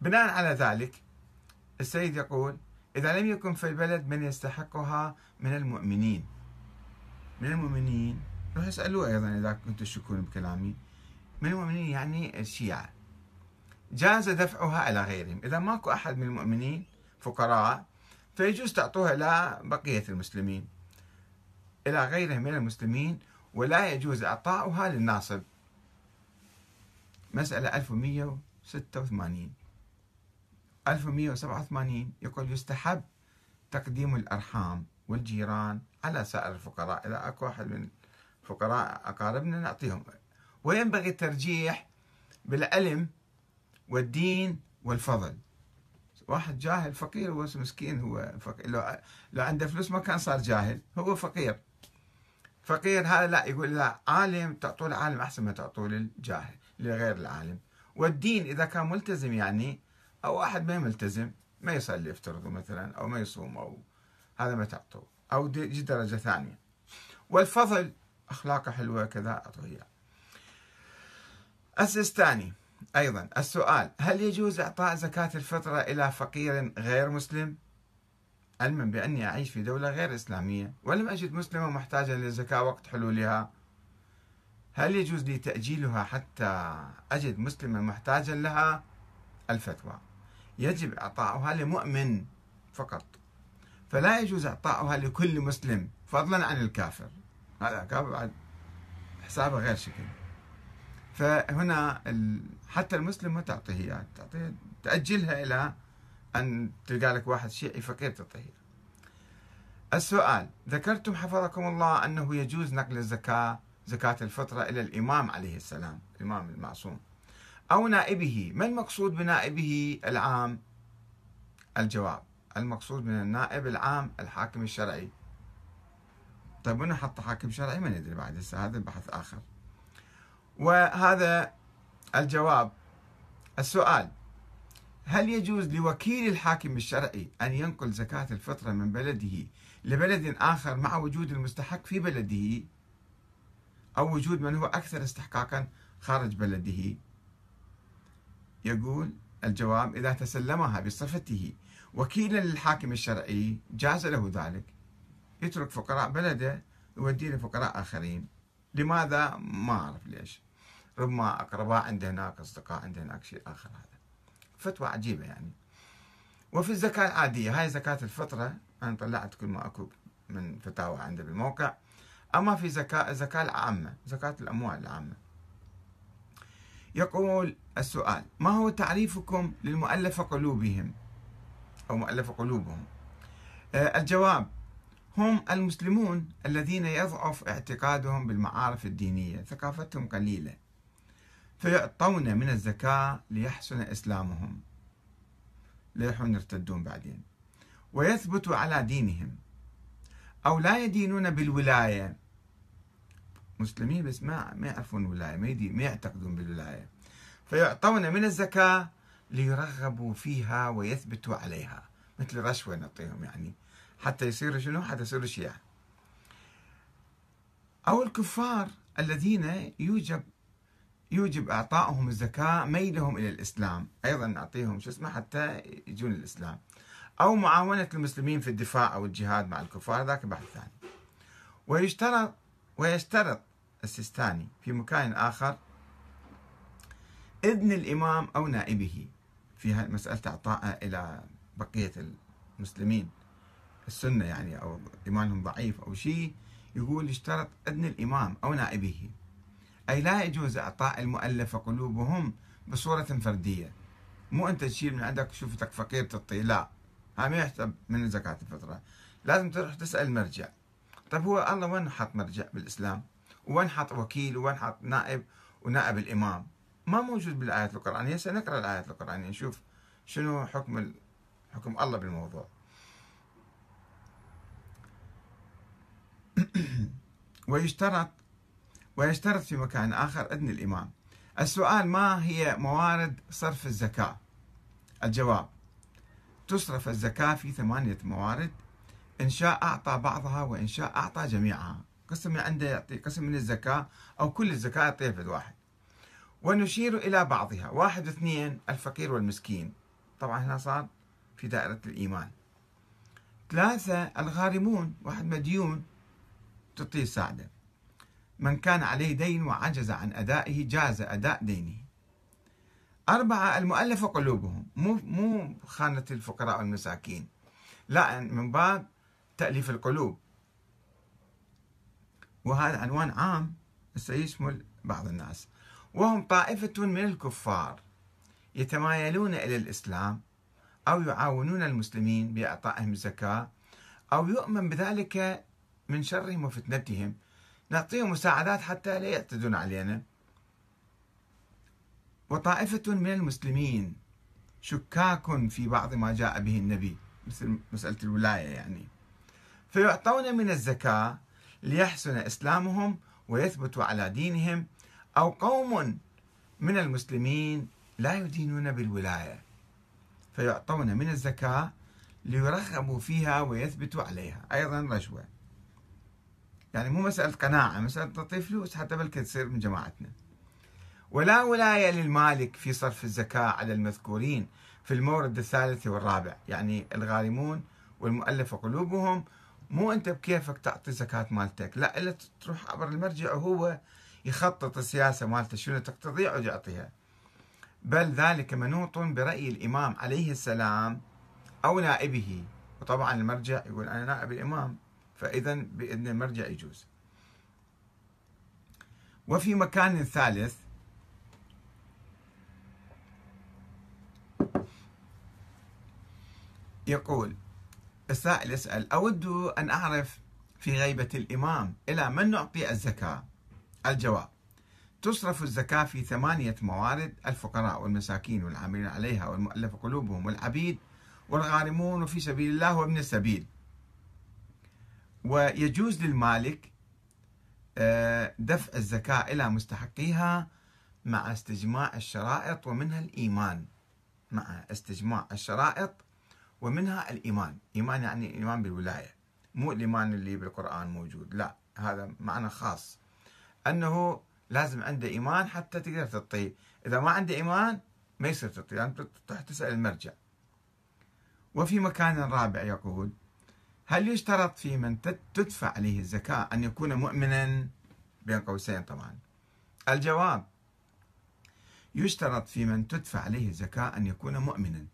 بناء على ذلك السيد يقول إذا لم يكن في البلد من يستحقها من المؤمنين. من المؤمنين؟ روح اسألوه أيضا إذا كنتم تشكون بكلامي. من المؤمنين يعني الشيعة. جاز دفعها إلى غيرهم. إذا ماكو أحد من المؤمنين فقراء فيجوز تعطوها إلى بقية المسلمين. إلى غيرهم من المسلمين ولا يجوز إعطاؤها للناصب. مسألة 1186 1187 يقول يستحب تقديم الأرحام والجيران على سائر الفقراء. إذا أكو واحد من فقراء أقاربنا نعطيهم. وينبغي الترجيح بالعلم والدين والفضل. واحد جاهل فقير هو مسكين هو فقير. لو, لو عنده فلوس ما كان صار جاهل هو فقير. فقير هذا لا يقول لا عالم تعطوه العالم أحسن ما تعطوه للجاهل لغير العالم. والدين إذا كان ملتزم يعني أو واحد ما ملتزم ما يصلي يفترض مثلا أو ما يصوم أو هذا ما تعطوه أو يجي درجة ثانية. والفضل أخلاقه حلوة كذا أعطوه إياه السيستاني أيضا السؤال هل يجوز إعطاء زكاة الفطرة إلى فقير غير مسلم؟ علما بأني أعيش في دولة غير إسلامية ولم أجد مسلما محتاجا للزكاة وقت حلولها. هل يجوز لي تأجيلها حتى أجد مسلما محتاجا لها؟ الفتوى. يجب إعطاؤها لمؤمن فقط. فلا يجوز إعطاؤها لكل مسلم فضلا عن الكافر. هذا كافر بعد حسابه غير شكل. فهنا حتى المسلم ما تعطيه اياه تعطيه تأجلها إلى أن تلقى لك واحد شيعي فقير تعطيه. السؤال ذكرتم حفظكم الله أنه يجوز نقل الزكاة؟ زكاة الفطرة إلى الإمام عليه السلام الإمام المعصوم. أو نائبه ما المقصود بنائبه العام؟ الجواب المقصود من النائب العام الحاكم الشرعي. طيب من حط حاكم شرعي؟ ما ندري بعد هسه هذا بحث آخر. وهذا الجواب. السؤال هل يجوز لوكيل الحاكم الشرعي أن ينقل زكاة الفطرة من بلده لبلد آخر مع وجود المستحق في بلده؟ أو وجود من هو أكثر استحقاقا خارج بلده. يقول الجواب إذا تسلمها بصفته وكيلا للحاكم الشرعي جاز له ذلك. يترك فقراء بلده يودي لفقراء آخرين. لماذا؟ ما أعرف ليش. ربما أقرباء عنده هناك أصدقاء عنده هناك شيء آخر هذا. فتوى عجيبة يعني. وفي الزكاة العادية هاي زكاة الفطرة أنا طلعت كل ما أكو من فتاوى عنده بالموقع. أما في زكاة الزكاة العامة زكاة الأموال العامة. يقول السؤال ما هو تعريفكم للمؤلفة قلوبهم؟ أو مؤلفة قلوبهم. آه، الجواب هم المسلمون الذين يضعف اعتقادهم بالمعارف الدينية ثقافتهم قليلة فيعطون من الزكاة ليحسن إسلامهم. لا يحون يرتدون بعدين. ويثبتوا على دينهم. أو لا يدينون بالولاية. مسلمين بس ما ما يعرفون الولاية ما, ما يعتقدون بالولاية. فيعطون من الزكاة ليرغبوا فيها ويثبتوا عليها. مثل رشوة نعطيهم يعني. حتى يصيروا شنو؟ حتى يصيروا شيعة. أو الكفار الذين يوجب يوجب إعطائهم الزكاة ميلهم إلى الإسلام. أيضا نعطيهم شو اسمه؟ حتى يجون الإسلام أو معاونة المسلمين في الدفاع أو الجهاد مع الكفار ذاك بحث ثاني. ويشترط ويشترط السيستاني في مكان آخر إذن الإمام أو نائبه في مسألة إعطائه إلى بقية المسلمين. السنة يعني أو إيمانهم ضعيف أو شيء يقول يشترط إذن الإمام أو نائبه. أي لا يجوز إعطاء المؤلفة قلوبهم بصورة فردية. مو أنت تشيل من عندك شوفتك فقير تعطيه لا. هذا ما يحسب من زكاة الفطرة. لازم تروح تسأل المرجع. طيب هو الله وين حط مرجع بالإسلام؟ وين حط وكيل؟ وين حط نائب؟ ونائب الإمام. ما موجود بالآيات القرآنية. سنقرأ الآيات القرآنية نشوف شنو حكم حكم الله بالموضوع. ويشترط ويشترط في مكان آخر إذن الإمام. السؤال ما هي موارد صرف الزكاة؟ الجواب تصرف الزكاة في ثمانية موارد إن شاء أعطى بعضها وإن شاء أعطى جميعها. قسم عنده يعطي قسم من الزكاة أو كل الزكاة يعطيها في واحد ونشير إلى بعضها. واحد اثنين الفقير والمسكين. طبعا هنا صار في دائرة الإيمان. ثلاثة الغارمون. واحد مديون تعطيه ساعدة من كان عليه دين وعجز عن أدائه جاز أداء دينه. أربعة المؤلفة قلوبهم. مو مو خانة الفقراء والمساكين. لا من باب تأليف القلوب. وهذا عنوان عام سيشمل بعض الناس. وهم طائفة من الكفار يتمايلون إلى الإسلام أو يعاونون المسلمين بإعطائهم الزكاة أو يؤمن بذلك من شرهم وفتنتهم. نعطيهم مساعدات حتى لا يعتدون علينا. وطائفة من المسلمين شكاك في بعض ما جاء به النبي مثل مسألة الولاية يعني. فيعطون من الزكاة ليحسن إسلامهم ويثبتوا على دينهم أو قوم من المسلمين لا يدينون بالولاية. فيعطون من الزكاة ليرغبوا فيها ويثبتوا عليها. أيضا رشوة يعني مو مسألة قناعة مسألة تعطي فلوس حتى بلكي تصير من جماعتنا. ولا ولاية للمالك في صرف الزكاة على المذكورين في المورد الثالث والرابع. يعني الغارمون والمؤلفة قلوبهم مو أنت بكيفك تعطي زكاة مالتك لا إلا تروح عبر المرجع وهو يخطط السياسة مالته شنو تقتضي يعود يعطيها. بل ذلك منوط برأي الإمام عليه السلام أو نائبه. وطبعا المرجع يقول أنا نائب الإمام فإذا بإذن المرجع يجوز. وفي مكان ثالث يقول السائل يسأل أود أن أعرف في غيبة الإمام إلى من نعطي الزكاة؟ الجواب تصرف الزكاة في ثمانية موارد الفقراء والمساكين والعاملين عليها والمؤلف قلوبهم والعبيد والغارمون وفي سبيل الله وابن السبيل. ويجوز للمالك آه، دفع الزكاة إلى مستحقيها مع استجماع الشرائط ومنها الإيمان. مع استجماع الشرائط ومنها الإيمان. إيمان يعني الإيمان بالولاية. مو الإيمان اللي بالقرآن موجود. لا هذا معنى خاص. أنه لازم عنده إيمان حتى تقدر تعطيه إذا ما عنده إيمان ما يصير تعطيه يعني تروح تسأل المرجع. وفي مكان رابع يقول هل يشترط في من تدفع عليه الزكاة أن يكون مؤمنا؟ بين قوسين طبعا. الجواب يشترط في من تدفع عليه الزكاة أن يكون مؤمنا.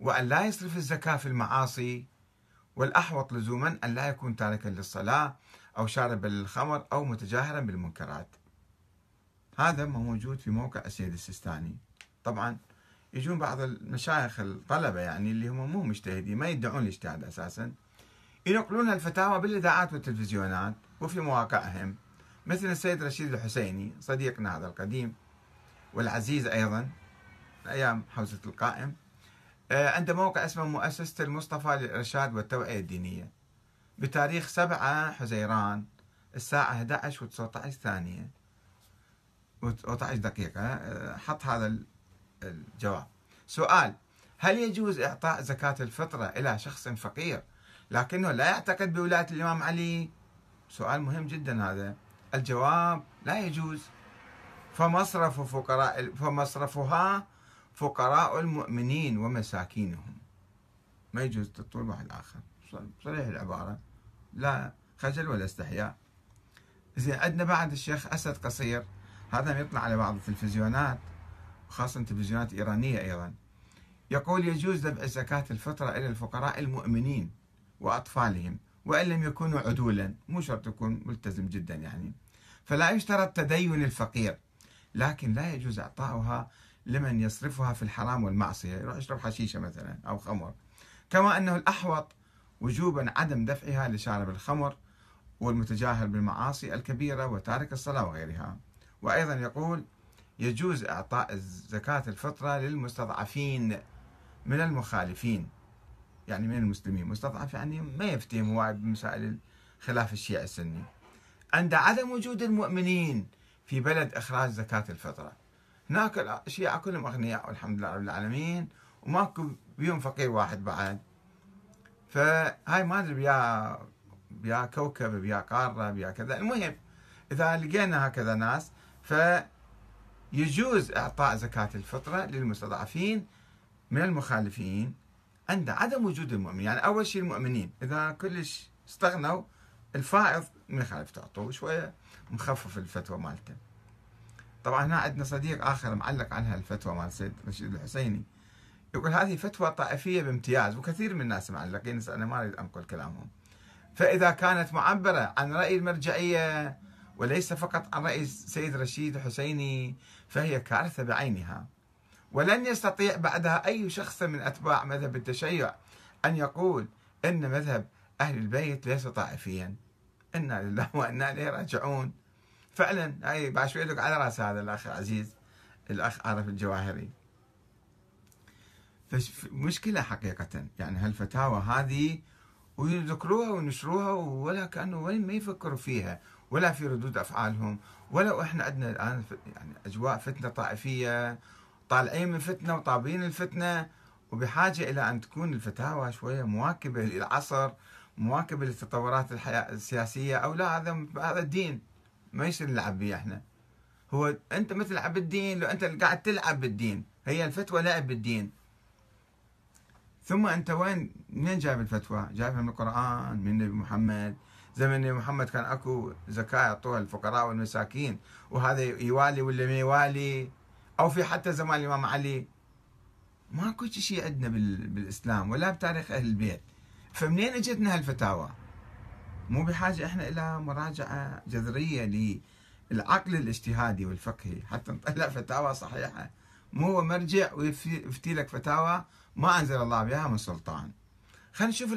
وأن لا يصرف الزكاة في المعاصي والأحوط لزوما أن لا يكون تاركا للصلاة أو شاربا للخمر أو متجاهرا بالمنكرات. هذا ما موجود في موقع السيد السيستاني. طبعا يجون بعض المشايخ الطلبة يعني اللي هم مو مجتهدين ما يدعون الاجتهاد أساسا ينقلون الفتاوى بالإذاعات والتلفزيونات وفي مواقعهم مثل السيد رشيد الحسيني صديقنا هذا القديم والعزيز أيضا أيام حوزة القائم. آه، عنده موقع اسمه مؤسسة المصطفى للإرشاد والتوعية الدينية. بتاريخ 7 حزيران الساعة 11 و19 ثانية. و19 دقيقة آه، حط هذا الجواب. سؤال هل يجوز إعطاء زكاة الفطرة إلى شخص فقير لكنه لا يعتقد بولاية الإمام علي؟ سؤال مهم جدا هذا. الجواب لا يجوز. فمصرف فقراء فمصرفها فقراء المؤمنين ومساكينهم. ما يجوز تطول واحد آخر. صريح العبارة. لا خجل ولا استحياء. زين عندنا بعد الشيخ أسد قصير. هذا يطلع على بعض التلفزيونات خاصة تلفزيونات إيرانية أيضا. يقول يجوز دفع زكاة الفطرة إلى الفقراء المؤمنين وأطفالهم وإن لم يكونوا عدولا. مو شرط يكون ملتزم جدا يعني. فلا يشترط تدين الفقير لكن لا يجوز إعطاؤها لمن يصرفها في الحرام والمعصية. يروح يشرب حشيشة مثلا أو خمر. كما أنه الأحوط وجوبا عدم دفعها لشارب الخمر والمتجاهل بالمعاصي الكبيرة وتارك الصلاة وغيرها. وأيضا يقول يجوز إعطاء زكاة الفطرة للمستضعفين من المخالفين يعني من المسلمين. مستضعف يعني ما يفتهم وايد بمسائل خلاف الشيعة السني. عند عدم وجود المؤمنين في بلد إخراج زكاة الفطرة. هناك الشيعة كلهم أغنياء والحمد لله رب العالمين. وماكو بيهم فقير واحد بعد. فهاي ما أدري بيا بيا كوكب بيا قارة بيا كذا. المهم إذا لقينا هكذا ناس ف يجوز إعطاء زكاة الفطرة للمستضعفين من المخالفين عند عدم وجود المؤمن يعني أول شيء المؤمنين إذا كلش استغنوا الفائض من يخالف تعطوه شوية مخفف الفتوى مالته. طبعا هنا عندنا صديق آخر معلق عنها الفتوى مال سيد رشيد الحسيني. يقول هذه فتوى طائفية بامتياز وكثير من الناس معلقين أنا ما أريد أنقل كلامهم. فإذا كانت معبرة عن رأي المرجعية وليس فقط عن رأي سيد رشيد الحسيني فهي كارثة بعينها. ولن يستطيع بعدها أي شخص من أتباع مذهب التشيع أن يقول أن مذهب أهل البيت ليس طائفيا. إنا لله وإنا إليه راجعون. فعلا هاي بعد شوي على رأس هذا الأخ العزيز الأخ عارف الجواهري. فمشكلة حقيقة. يعني هالفتاوى هذه ويذكروها وينشروها ولا كأنه وين ما يفكروا فيها. ولا في ردود أفعالهم. ولا إحنا عندنا الآن يعني أجواء فتنة طائفية. طالعين من فتنة وطابين الفتنة. وبحاجة إلى أن تكون الفتاوى شوية مواكبة للعصر مواكبة للتطورات الحياة السياسية أو لا هذا هذا الدين. ما يصير نلعب به إحنا. هو انت مثل تلعب بالدين لو انت قاعد تلعب بالدين هي الفتوى لعب بالدين. ثم انت وين؟ منين جايب الفتوى؟ جايبها من القرآن من النبي محمد. زمن النبي محمد كان اكو زكاة يعطوها الفقراء والمساكين وهذا يوالي ولا ما يوالي؟ أو في حتى زمان الامام علي. ماكو شيء عندنا بالإسلام ولا بتاريخ أهل البيت. فمنين اجتنا هالفتاوى؟ مو بحاجة إحنا إلى مراجعة جذرية للعقل الاجتهادي والفقهي. حتى نطلع فتاوى صحيحة. مو هو مرجع ويفتي لك فتاوى ما أنزل الله بها من سلطان. خلينا نشوف